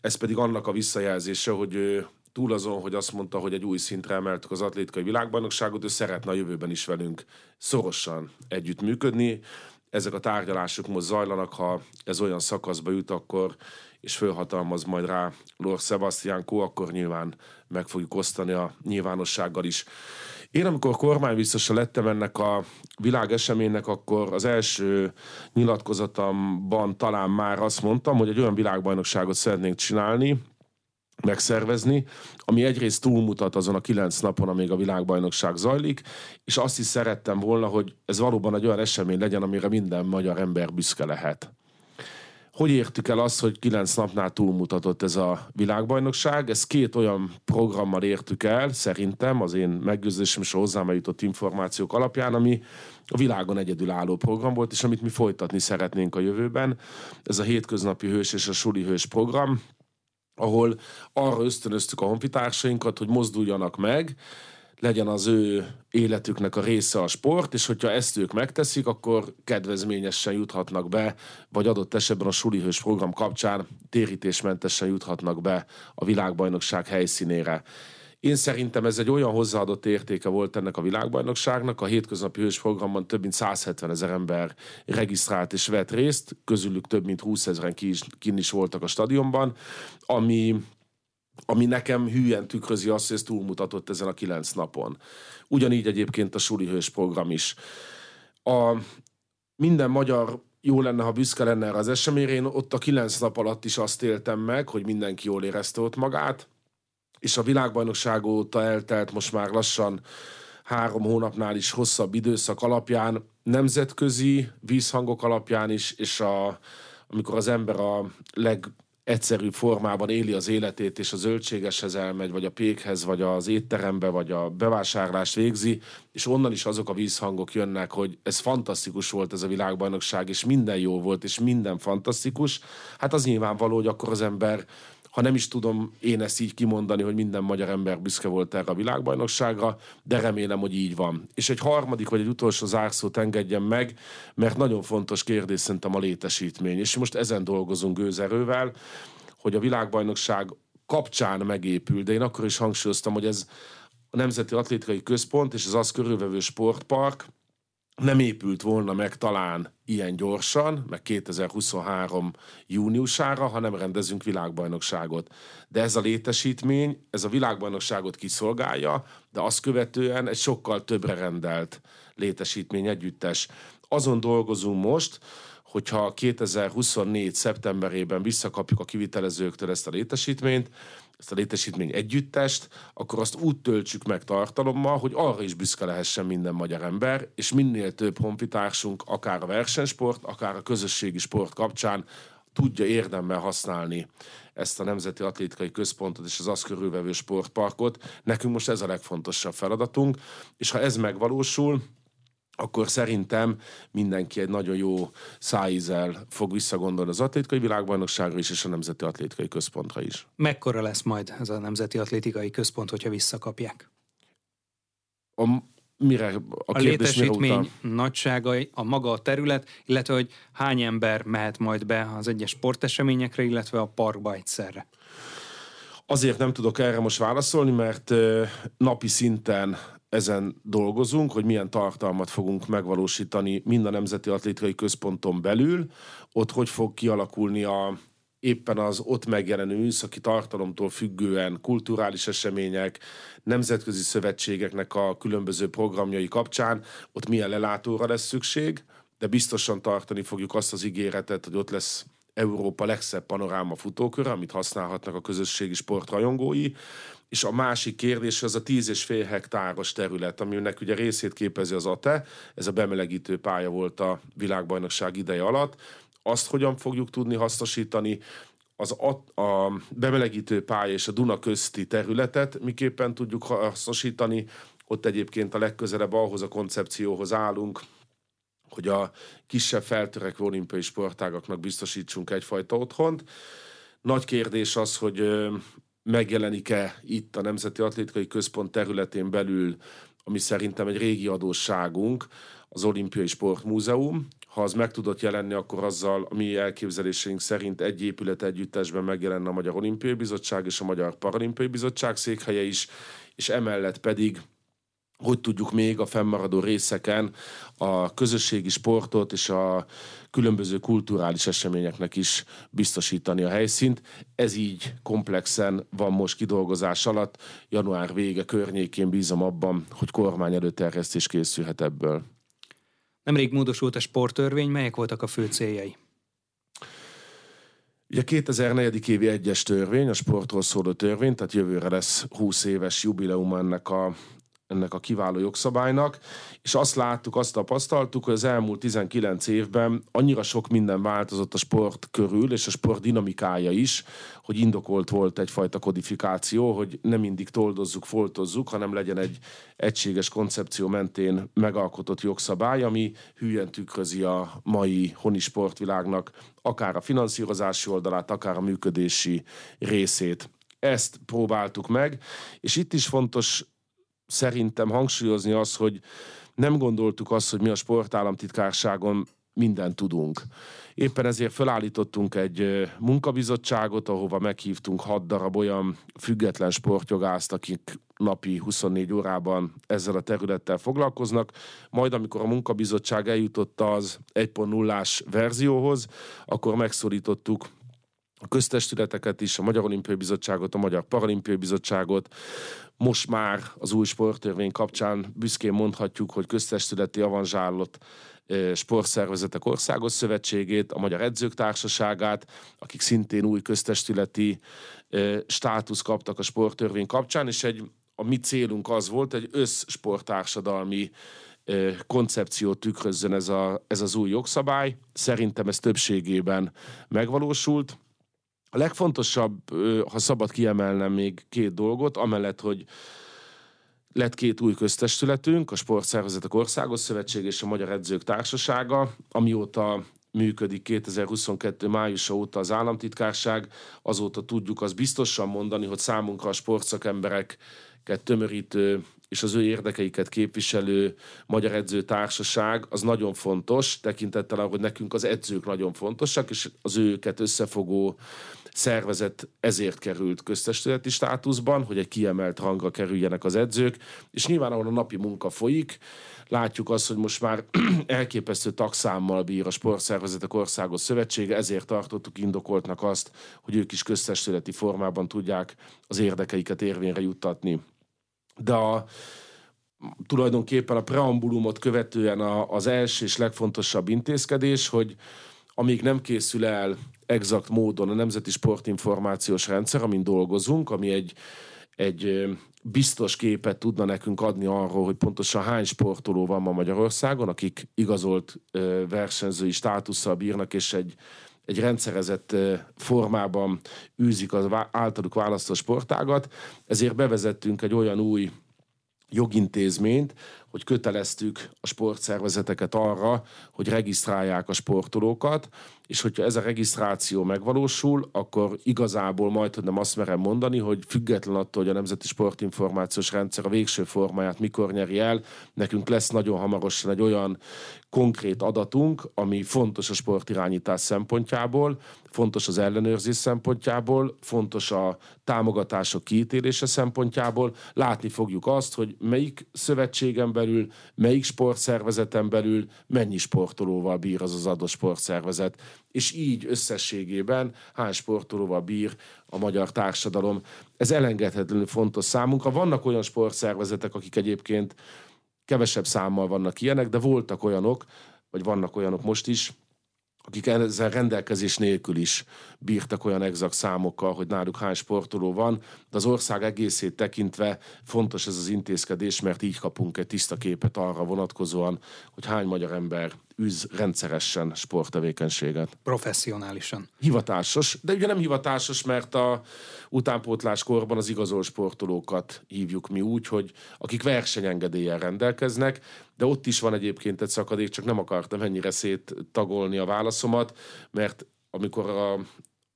Ez pedig annak a visszajelzése, hogy ő túl azon, hogy azt mondta, hogy egy új szintre emeltük az atlétikai világbajnokságot, ő szeretne a jövőben is velünk szorosan együttműködni. Ezek a tárgyalások most zajlanak, ha ez olyan szakaszba jut, akkor és fölhatalmaz majd rá Lord Sebastian Kó, akkor nyilván meg fogjuk osztani a nyilvánossággal is. Én amikor kormánybiztosa lettem ennek a világeseménynek, akkor az első nyilatkozatomban talán már azt mondtam, hogy egy olyan világbajnokságot szeretnénk csinálni, megszervezni, ami egyrészt túlmutat azon a kilenc napon, amíg a világbajnokság zajlik, és azt is szerettem volna, hogy ez valóban egy olyan esemény legyen, amire minden magyar ember büszke lehet. Hogy értük el azt, hogy kilenc napnál túlmutatott ez a világbajnokság? Ez két olyan programmal értük el, szerintem, az én meggyőződésem és a hozzám eljutott információk alapján, ami a világon egyedülálló program volt, és amit mi folytatni szeretnénk a jövőben. Ez a hétköznapi hős és a suli hős program, ahol arra ösztönöztük a honfitársainkat, hogy mozduljanak meg, legyen az ő életüknek a része a sport, és hogyha ezt ők megteszik, akkor kedvezményesen juthatnak be, vagy adott esetben a sulihős program kapcsán térítésmentesen juthatnak be a világbajnokság helyszínére. Én szerintem ez egy olyan hozzáadott értéke volt ennek a világbajnokságnak. A hétköznapi hős programban több mint 170 ezer ember regisztrált és vett részt, közülük több mint 20 ezeren kin is voltak a stadionban, ami ami nekem hülyen tükrözi azt, hogy ez túlmutatott ezen a kilenc napon. Ugyanígy egyébként a Suli Hős program is. A minden magyar jó lenne, ha büszke lenne erre az eseményre. Én ott a kilenc nap alatt is azt éltem meg, hogy mindenki jól érezte ott magát, és a világbajnokság óta eltelt most már lassan három hónapnál is hosszabb időszak alapján, nemzetközi vízhangok alapján is, és a, amikor az ember a leg egyszerű formában éli az életét, és a zöldségeshez elmegy, vagy a pékhez, vagy az étterembe, vagy a bevásárlást végzi, és onnan is azok a vízhangok jönnek, hogy ez fantasztikus volt ez a világbajnokság, és minden jó volt, és minden fantasztikus, hát az nyilvánvaló, hogy akkor az ember ha nem is tudom én ezt így kimondani, hogy minden magyar ember büszke volt erre a világbajnokságra, de remélem, hogy így van. És egy harmadik vagy egy utolsó zárszót engedjen meg, mert nagyon fontos kérdés szerintem a létesítmény. És most ezen dolgozunk gőzerővel, hogy a világbajnokság kapcsán megépül, de én akkor is hangsúlyoztam, hogy ez a Nemzeti Atlétikai Központ és az az körülvevő sportpark, nem épült volna meg talán ilyen gyorsan, meg 2023 júniusára, ha nem rendezünk világbajnokságot. De ez a létesítmény, ez a világbajnokságot kiszolgálja, de azt követően egy sokkal többre rendelt létesítmény együttes. Azon dolgozunk most, hogyha 2024. szeptemberében visszakapjuk a kivitelezőktől ezt a létesítményt, ezt a létesítmény együttest, akkor azt úgy töltsük meg tartalommal, hogy arra is büszke lehessen minden magyar ember, és minél több honfitársunk, akár a versenysport, akár a közösségi sport kapcsán tudja érdemben használni ezt a Nemzeti Atlétikai Központot és az azt körülvevő sportparkot. Nekünk most ez a legfontosabb feladatunk, és ha ez megvalósul, akkor szerintem mindenki egy nagyon jó szájízzel fog visszagondolni az atlétikai világbajnokságra is, és a Nemzeti Atlétikai Központra is. Mekkora lesz majd ez a Nemzeti Atlétikai Központ, hogyha visszakapják? A, mire a, a létesítmény mire nagysága, a maga a terület, illetve hogy hány ember mehet majd be az egyes sporteseményekre, illetve a parkba egyszerre? Azért nem tudok erre most válaszolni, mert napi szinten ezen dolgozunk, hogy milyen tartalmat fogunk megvalósítani mind a Nemzeti Atlétikai Központon belül, ott hogy fog kialakulni a, éppen az ott megjelenő műszaki tartalomtól függően kulturális események, nemzetközi szövetségeknek a különböző programjai kapcsán, ott milyen lelátóra lesz szükség, de biztosan tartani fogjuk azt az ígéretet, hogy ott lesz Európa legszebb panoráma futókör, amit használhatnak a közösségi sportrajongói, és a másik kérdés az a 10,5 hektáros terület, aminek ugye részét képezi az ATE, ez a bemelegítő pálya volt a világbajnokság ideje alatt. Azt hogyan fogjuk tudni hasznosítani, az a, a bemelegítő pálya és a Duna közti területet miképpen tudjuk hasznosítani, ott egyébként a legközelebb ahhoz a koncepcióhoz állunk, hogy a kisebb feltörekvő olimpiai sportágaknak biztosítsunk egyfajta otthont. Nagy kérdés az, hogy megjelenik-e itt a Nemzeti Atlétikai Központ területén belül, ami szerintem egy régi adósságunk, az Olimpiai Sportmúzeum. Ha az meg tudott jelenni, akkor azzal a mi elképzeléseink szerint egy épület együttesben megjelenne a Magyar Olimpiai Bizottság és a Magyar Paralimpiai Bizottság székhelye is, és emellett pedig hogy tudjuk még a fennmaradó részeken a közösségi sportot és a különböző kulturális eseményeknek is biztosítani a helyszínt. Ez így komplexen van most kidolgozás alatt. Január vége környékén bízom abban, hogy kormány előterjesztés készülhet ebből. Nemrég módosult a sporttörvény, melyek voltak a fő céljai? Ugye 2004. évi egyes törvény, a sportról szóló törvény, tehát jövőre lesz 20 éves jubileum ennek a ennek a kiváló jogszabálynak, és azt láttuk, azt tapasztaltuk, hogy az elmúlt 19 évben annyira sok minden változott a sport körül, és a sport dinamikája is, hogy indokolt volt egyfajta kodifikáció, hogy nem mindig toldozzuk, foltozzuk, hanem legyen egy egységes koncepció mentén megalkotott jogszabály, ami hülyen tükrözi a mai honi sportvilágnak akár a finanszírozási oldalát, akár a működési részét. Ezt próbáltuk meg, és itt is fontos szerintem hangsúlyozni az, hogy nem gondoltuk azt, hogy mi a sportállamtitkárságon mindent tudunk. Éppen ezért felállítottunk egy munkabizottságot, ahova meghívtunk hat darab olyan független sportjogászt, akik napi 24 órában ezzel a területtel foglalkoznak. Majd amikor a munkabizottság eljutott az 1.0-ás verzióhoz, akkor megszólítottuk a köztestületeket is, a Magyar Olimpiai Bizottságot, a Magyar Paralimpiai Bizottságot. Most már az új sporttörvény kapcsán büszkén mondhatjuk, hogy köztestületi avanzsálott sportszervezetek országos szövetségét, a Magyar Edzők Társaságát, akik szintén új köztestületi státusz kaptak a sporttörvény kapcsán, és egy, a mi célunk az volt, egy összsporttársadalmi koncepciót tükrözzön ez, a, ez az új jogszabály. Szerintem ez többségében megvalósult. A legfontosabb, ha szabad kiemelnem még két dolgot, amellett, hogy lett két új köztestületünk, a Sportszervezetek Országos Szövetség és a Magyar Edzők Társasága, amióta működik 2022. májusa óta az államtitkárság, azóta tudjuk azt biztosan mondani, hogy számunkra a sportszakembereket tömörítő és az ő érdekeiket képviselő Magyar Edző Társaság az nagyon fontos, tekintettel arra, hogy nekünk az edzők nagyon fontosak, és az őket összefogó szervezet ezért került köztestületi státuszban, hogy egy kiemelt hangra kerüljenek az edzők, és nyilván ahol a napi munka folyik, látjuk azt, hogy most már elképesztő tagszámmal bír a Sportszervezetek Országos Szövetsége, ezért tartottuk indokoltnak azt, hogy ők is köztestületi formában tudják az érdekeiket érvényre juttatni. De a, tulajdonképpen a preambulumot követően a, az első és legfontosabb intézkedés, hogy amíg nem készül el exakt módon a Nemzeti Sportinformációs Rendszer, amin dolgozunk, ami egy, egy biztos képet tudna nekünk adni arról, hogy pontosan hány sportoló van ma Magyarországon, akik igazolt versenyzői státusszal bírnak, és egy, egy rendszerezett formában űzik az általuk választott sportágat. Ezért bevezettünk egy olyan új jogintézményt, hogy köteleztük a sportszervezeteket arra, hogy regisztrálják a sportolókat, és hogyha ez a regisztráció megvalósul, akkor igazából majd nem azt merem mondani, hogy független attól, hogy a Nemzeti Sportinformációs Rendszer a végső formáját mikor nyeri el, nekünk lesz nagyon hamarosan egy olyan konkrét adatunk, ami fontos a sportirányítás szempontjából, fontos az ellenőrzés szempontjából, fontos a támogatások kiítélése szempontjából. Látni fogjuk azt, hogy melyik szövetségen belül, melyik sportszervezeten belül mennyi sportolóval bír az az adott sportszervezet, és így összességében hány sportolóval bír a magyar társadalom. Ez elengedhetetlenül fontos számunkra. Vannak olyan sportszervezetek, akik egyébként kevesebb számmal vannak ilyenek, de voltak olyanok, vagy vannak olyanok most is, akik ezzel rendelkezés nélkül is bírtak olyan exakt számokkal, hogy náluk hány sportoló van, de az ország egészét tekintve fontos ez az intézkedés, mert így kapunk egy tiszta képet arra vonatkozóan, hogy hány magyar ember űz rendszeresen sporttevékenységet. Professzionálisan. Hivatásos, de ugye nem hivatásos, mert a utánpótláskorban az igazol sportolókat hívjuk mi úgy, hogy akik versenyengedéllyel rendelkeznek, de ott is van egyébként egy szakadék, csak nem akartam ennyire széttagolni a válaszomat, mert amikor a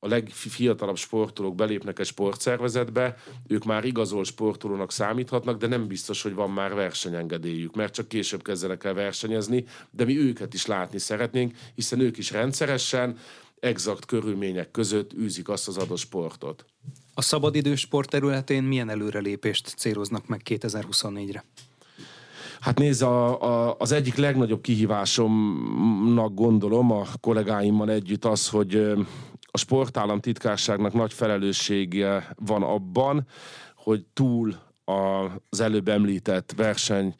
a legfiatalabb sportolók belépnek egy sportszervezetbe, ők már igazol sportolónak számíthatnak, de nem biztos, hogy van már versenyengedélyük, mert csak később kezdenek el versenyezni, de mi őket is látni szeretnénk, hiszen ők is rendszeresen, exakt körülmények között űzik azt az adott sportot. A szabadidős sport területén milyen előrelépést céloznak meg 2024-re? Hát nézd, a, a, az egyik legnagyobb kihívásomnak gondolom a kollégáimmal együtt az, hogy a sportállam titkárságnak nagy felelőssége van abban, hogy túl az előbb említett verseny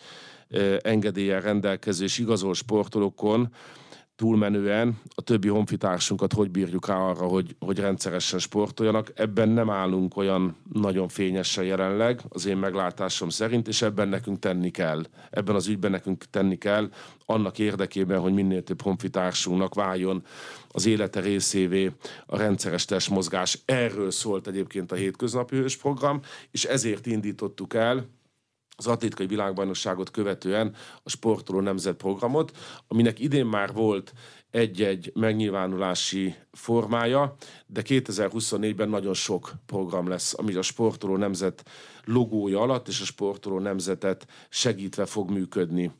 engedélyen rendelkező és igazol sportolókon túlmenően a többi honfitársunkat hogy bírjuk rá arra, hogy, hogy rendszeresen sportoljanak. Ebben nem állunk olyan nagyon fényesen jelenleg, az én meglátásom szerint, és ebben nekünk tenni kell. Ebben az ügyben nekünk tenni kell, annak érdekében, hogy minél több honfitársunknak váljon az élete részévé a rendszeres testmozgás. Erről szólt egyébként a hétköznapi hős program, és ezért indítottuk el az atlétikai világbajnokságot követően a Sportoló Nemzet programot, aminek idén már volt egy-egy megnyilvánulási formája, de 2024-ben nagyon sok program lesz, ami a Sportoló Nemzet logója alatt és a Sportoló Nemzetet segítve fog működni.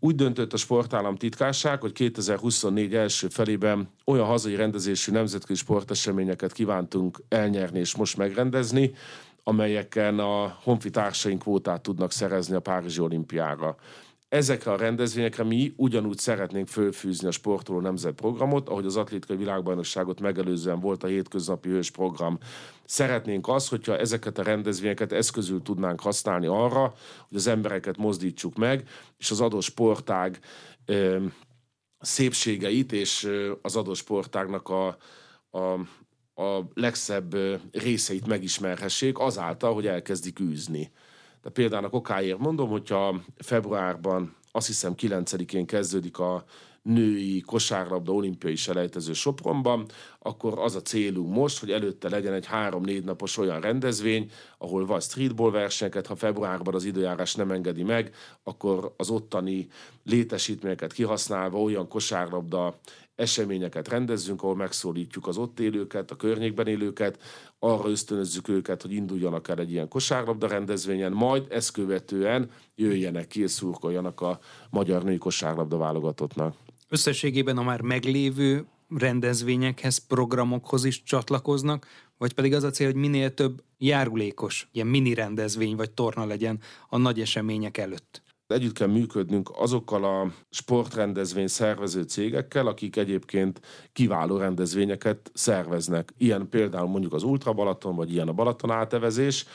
Úgy döntött a sportállam titkárság, hogy 2024 első felében olyan hazai rendezésű nemzetközi sporteseményeket kívántunk elnyerni és most megrendezni, amelyeken a honfitársaink kvótát tudnak szerezni a Párizsi olimpiára. Ezekre a rendezvényekre mi ugyanúgy szeretnénk fölfűzni a Sportoló Nemzet programot, ahogy az atlétikai világbajnokságot megelőzően volt a hétköznapi hős program. Szeretnénk az, hogyha ezeket a rendezvényeket eszközül tudnánk használni arra, hogy az embereket mozdítsuk meg, és az adott sportág ö, szépségeit és az adott sportágnak a, a a legszebb részeit megismerhessék azáltal, hogy elkezdik űzni. De például a kokáért mondom, hogyha februárban azt hiszem 9-én kezdődik a női kosárlabda olimpiai selejtező Sopronban, akkor az a célunk most, hogy előtte legyen egy három-négy napos olyan rendezvény, ahol vagy streetball versenyeket, ha februárban az időjárás nem engedi meg, akkor az ottani létesítményeket kihasználva olyan kosárlabda eseményeket rendezzünk, ahol megszólítjuk az ott élőket, a környékben élőket, arra ösztönözzük őket, hogy induljanak el egy ilyen kosárlabda rendezvényen, majd ezt követően jöjjenek ki és szurkoljanak a magyar női kosárlabda válogatottnak. Összességében a már meglévő rendezvényekhez, programokhoz is csatlakoznak, vagy pedig az a cél, hogy minél több járulékos, ilyen mini rendezvény vagy torna legyen a nagy események előtt? Együtt kell működnünk azokkal a sportrendezvény szervező cégekkel, akik egyébként kiváló rendezvényeket szerveznek. Ilyen például mondjuk az Ultra Balaton, vagy ilyen a Balaton átevezés.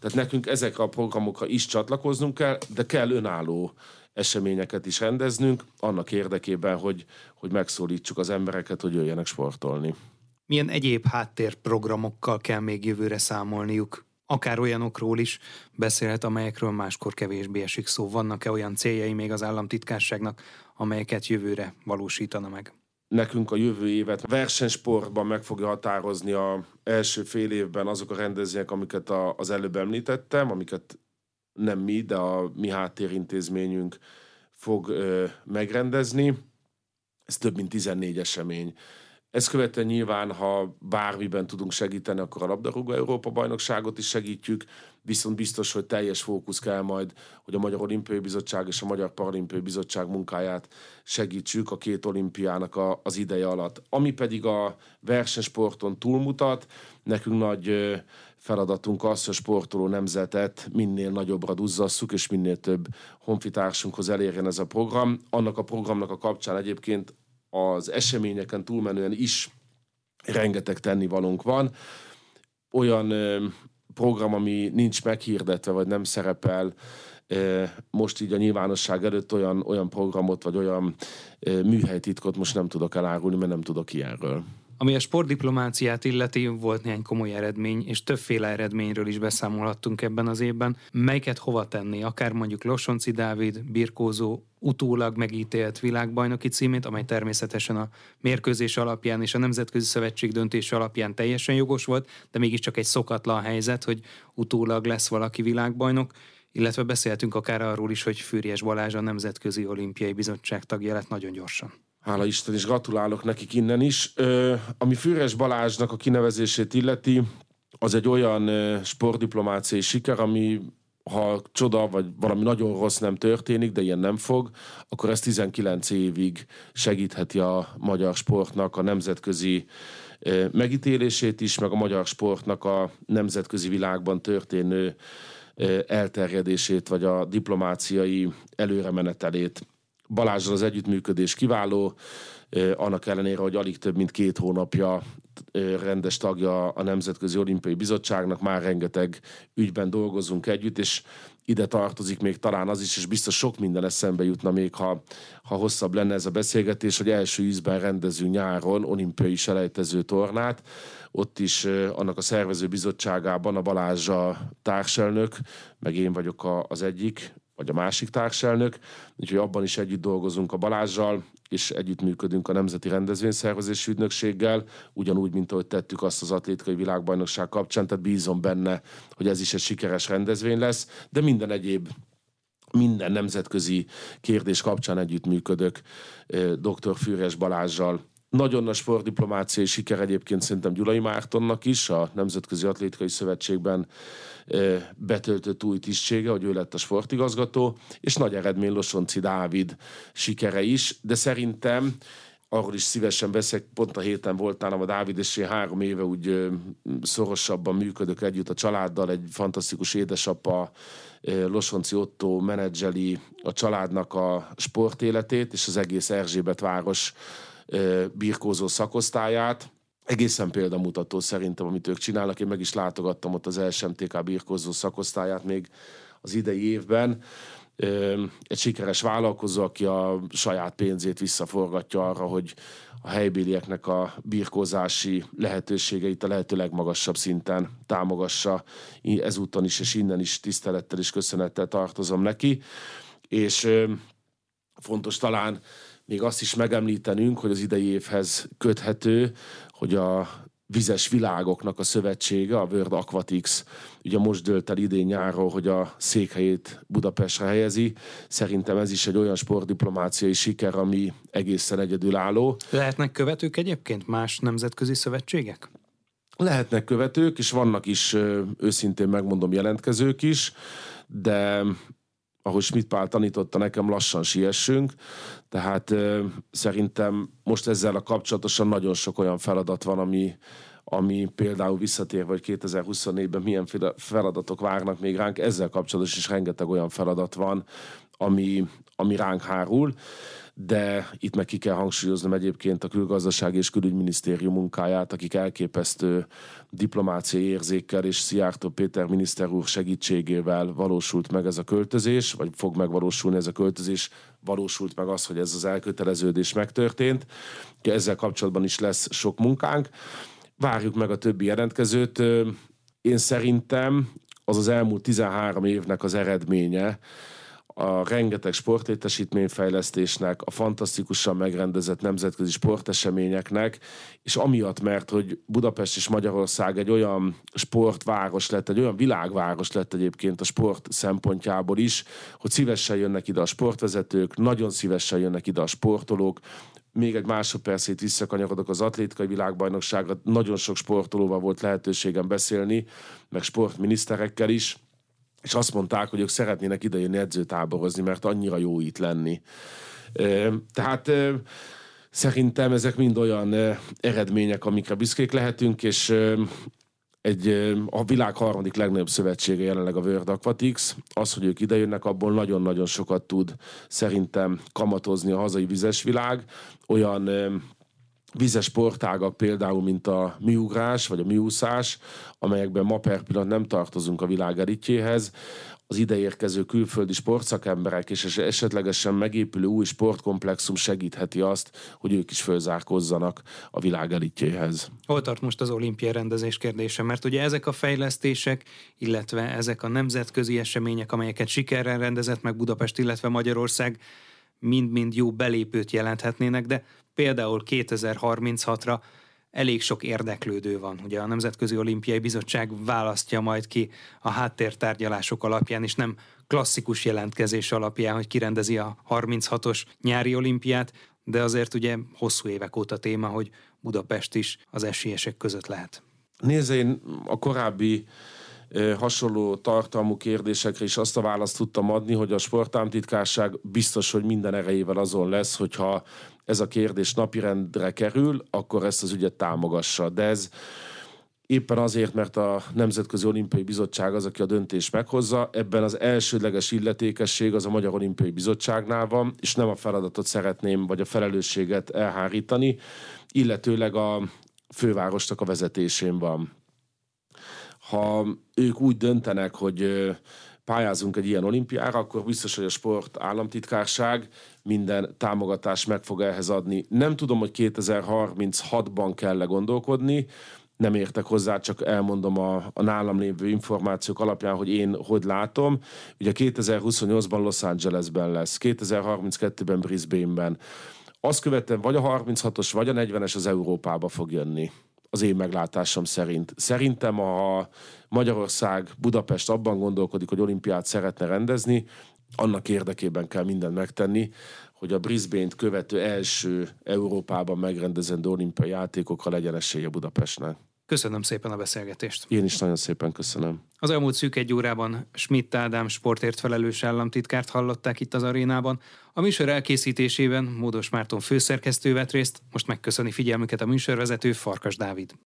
Tehát nekünk ezekre a programokra is csatlakoznunk kell, de kell önálló eseményeket is rendeznünk, annak érdekében, hogy, hogy megszólítsuk az embereket, hogy jöjjenek sportolni. Milyen egyéb háttérprogramokkal kell még jövőre számolniuk? Akár olyanokról is beszélhet, amelyekről máskor kevésbé esik szó. Vannak-e olyan céljai még az államtitkárságnak, amelyeket jövőre valósítana meg? nekünk a jövő évet versenysportban meg fogja határozni a első fél évben azok a rendezvények, amiket a, az előbb említettem, amiket nem mi, de a mi háttérintézményünk fog megrendezni. Ez több mint 14 esemény. Ezt követően nyilván, ha bármiben tudunk segíteni, akkor a labdarúgó Európa bajnokságot is segítjük, viszont biztos, hogy teljes fókusz kell majd, hogy a Magyar Olimpiai Bizottság és a Magyar Paralimpiai Bizottság munkáját segítsük a két olimpiának a, az ideje alatt. Ami pedig a versenysporton túlmutat, nekünk nagy feladatunk az, hogy a sportoló nemzetet minél nagyobbra duzzasszuk, és minél több honfitársunkhoz elérjen ez a program. Annak a programnak a kapcsán egyébként az eseményeken túlmenően is rengeteg tennivalónk van. Olyan program, ami nincs meghirdetve, vagy nem szerepel most így a nyilvánosság előtt olyan, olyan programot, vagy olyan műhelytitkot most nem tudok elárulni, mert nem tudok ilyenről. Ami a sportdiplomáciát illeti, volt néhány komoly eredmény, és többféle eredményről is beszámolhattunk ebben az évben. Melyiket hova tenni? Akár mondjuk Losonci Dávid, birkózó, utólag megítélt világbajnoki címét, amely természetesen a mérkőzés alapján és a Nemzetközi Szövetség döntése alapján teljesen jogos volt, de mégiscsak egy szokatlan helyzet, hogy utólag lesz valaki világbajnok, illetve beszéltünk akár arról is, hogy Fűrjes Balázs a Nemzetközi Olimpiai Bizottság tagja lett nagyon gyorsan. Hála Isten, és gratulálok nekik innen is. Ö, ami Füres Balázsnak a kinevezését illeti, az egy olyan ö, sportdiplomáciai siker, ami ha csoda, vagy valami nagyon rossz nem történik, de ilyen nem fog, akkor ez 19 évig segítheti a magyar sportnak a nemzetközi megítélését is, meg a magyar sportnak a nemzetközi világban történő elterjedését, vagy a diplomáciai előremenetelét. Balázsral az együttműködés kiváló, annak ellenére, hogy alig több mint két hónapja rendes tagja a Nemzetközi Olimpiai Bizottságnak, már rengeteg ügyben dolgozunk együtt, és ide tartozik még talán az is, és biztos sok minden eszembe jutna még, ha, ha hosszabb lenne ez a beszélgetés, hogy első ízben rendezünk nyáron olimpiai selejtező tornát, ott is annak a szervező bizottságában a Balázs a társelnök, meg én vagyok a, az egyik, vagy a másik társelnök, úgyhogy abban is együtt dolgozunk a Balázsjal, és együttműködünk a Nemzeti Rendezvényszervezési Ügynökséggel, ugyanúgy, mint ahogy tettük azt az atlétikai világbajnokság kapcsán, tehát bízom benne, hogy ez is egy sikeres rendezvény lesz, de minden egyéb minden nemzetközi kérdés kapcsán együttműködök dr. Fűres Balázsjal, nagyon nagy sportdiplomáciai siker egyébként szerintem Gyulai Mártonnak is, a Nemzetközi Atlétikai Szövetségben betöltött új tisztsége, hogy ő lett a sportigazgató, és nagy eredmény Losonci Dávid sikere is, de szerintem arról is szívesen beszélek, pont a héten volt nálam a Dávid, és én három éve úgy szorosabban működök együtt a családdal, egy fantasztikus édesapa, Losonci Otto menedzseli a családnak a sportéletét, és az egész Erzsébet város birkózó szakosztályát. Egészen példamutató szerintem, amit ők csinálnak. Én meg is látogattam ott az SMTK birkózó szakosztályát még az idei évben. Egy sikeres vállalkozó, aki a saját pénzét visszaforgatja arra, hogy a helybélieknek a birkózási lehetőségeit a lehető legmagasabb szinten támogassa. Ezúton is és innen is tisztelettel és köszönettel tartozom neki. És fontos talán még azt is megemlítenünk, hogy az idei évhez köthető, hogy a vizes világoknak a szövetsége, a World Aquatics, ugye most dölt el idén nyáról, hogy a székhelyét Budapestre helyezi. Szerintem ez is egy olyan sportdiplomáciai siker, ami egészen egyedülálló. Lehetnek követők egyébként más nemzetközi szövetségek? Lehetnek követők, és vannak is őszintén megmondom jelentkezők is, de ahogy Schmidt Pál tanította nekem, lassan siessünk, tehát ö, szerintem most ezzel a kapcsolatosan nagyon sok olyan feladat van, ami, ami például visszatér, vagy 2024-ben milyen feladatok várnak még ránk, ezzel kapcsolatosan is rengeteg olyan feladat van, ami, ami ránk hárul de itt meg ki kell hangsúlyoznom egyébként a külgazdasági és külügyminisztérium munkáját, akik elképesztő diplomáciai érzékkel és Szijjártó Péter miniszter úr segítségével valósult meg ez a költözés, vagy fog megvalósulni ez a költözés, valósult meg az, hogy ez az elköteleződés megtörtént. Ezzel kapcsolatban is lesz sok munkánk. Várjuk meg a többi jelentkezőt. Én szerintem az az elmúlt 13 évnek az eredménye, a rengeteg sportlétesítményfejlesztésnek, a fantasztikusan megrendezett nemzetközi sporteseményeknek, és amiatt, mert hogy Budapest és Magyarország egy olyan sportváros lett, egy olyan világváros lett egyébként a sport szempontjából is, hogy szívesen jönnek ide a sportvezetők, nagyon szívesen jönnek ide a sportolók, még egy másodpercét visszakanyarodok az atlétikai világbajnokságra. Nagyon sok sportolóval volt lehetőségem beszélni, meg sportminiszterekkel is, és azt mondták, hogy ők szeretnének idejönni edzőtáborozni, mert annyira jó itt lenni. Tehát szerintem ezek mind olyan eredmények, amikre büszkék lehetünk, és egy, a világ harmadik legnagyobb szövetsége jelenleg a World Aquatics. Az, hogy ők idejönnek, abból nagyon-nagyon sokat tud szerintem kamatozni a hazai vizes világ. Olyan vizes sportágak például, mint a miugrás vagy a miúszás, amelyekben ma per pillanat nem tartozunk a világ elitjéhez, az ideérkező külföldi sportszakemberek és esetlegesen megépülő új sportkomplexum segítheti azt, hogy ők is fölzárkozzanak a világ elitjéhez. Hol tart most az olimpiai rendezés kérdése? Mert ugye ezek a fejlesztések, illetve ezek a nemzetközi események, amelyeket sikerrel rendezett meg Budapest, illetve Magyarország, mind-mind jó belépőt jelenthetnének, de például 2036-ra elég sok érdeklődő van. Ugye a Nemzetközi Olimpiai Bizottság választja majd ki a háttértárgyalások alapján, és nem klasszikus jelentkezés alapján, hogy kirendezi a 36-os nyári olimpiát, de azért ugye hosszú évek óta téma, hogy Budapest is az esélyesek között lehet. Nézd, én a korábbi hasonló tartalmú kérdésekre is azt a választ tudtam adni, hogy a sportámtitkárság biztos, hogy minden erejével azon lesz, hogyha ez a kérdés napirendre kerül, akkor ezt az ügyet támogassa. De ez éppen azért, mert a Nemzetközi Olimpiai Bizottság az, aki a döntést meghozza, ebben az elsődleges illetékesség az a Magyar Olimpiai Bizottságnál van, és nem a feladatot szeretném, vagy a felelősséget elhárítani, illetőleg a fővárosnak a vezetésén van. Ha ők úgy döntenek, hogy pályázunk egy ilyen olimpiára, akkor biztos, hogy a sport államtitkárság minden támogatást meg fog ehhez adni. Nem tudom, hogy 2036-ban kell gondolkodni, nem értek hozzá, csak elmondom a, a nálam lévő információk alapján, hogy én hogy látom. Ugye 2028-ban Los Angelesben lesz, 2032-ben Brisbane-ben. Azt követően vagy a 36-os, vagy a 40-es az Európába fog jönni az én meglátásom szerint. Szerintem, ha Magyarország, Budapest abban gondolkodik, hogy olimpiát szeretne rendezni, annak érdekében kell mindent megtenni, hogy a Brisbane-t követő első Európában megrendezendő olimpiai játékokra legyen esélye Budapestnek. Köszönöm szépen a beszélgetést. Én is nagyon szépen köszönöm. Az elmúlt szűk egy órában Schmidt Ádám sportért felelős államtitkárt hallották itt az arénában. A műsor elkészítésében Módos Márton főszerkesztő vett részt, most megköszöni figyelmüket a műsorvezető Farkas Dávid.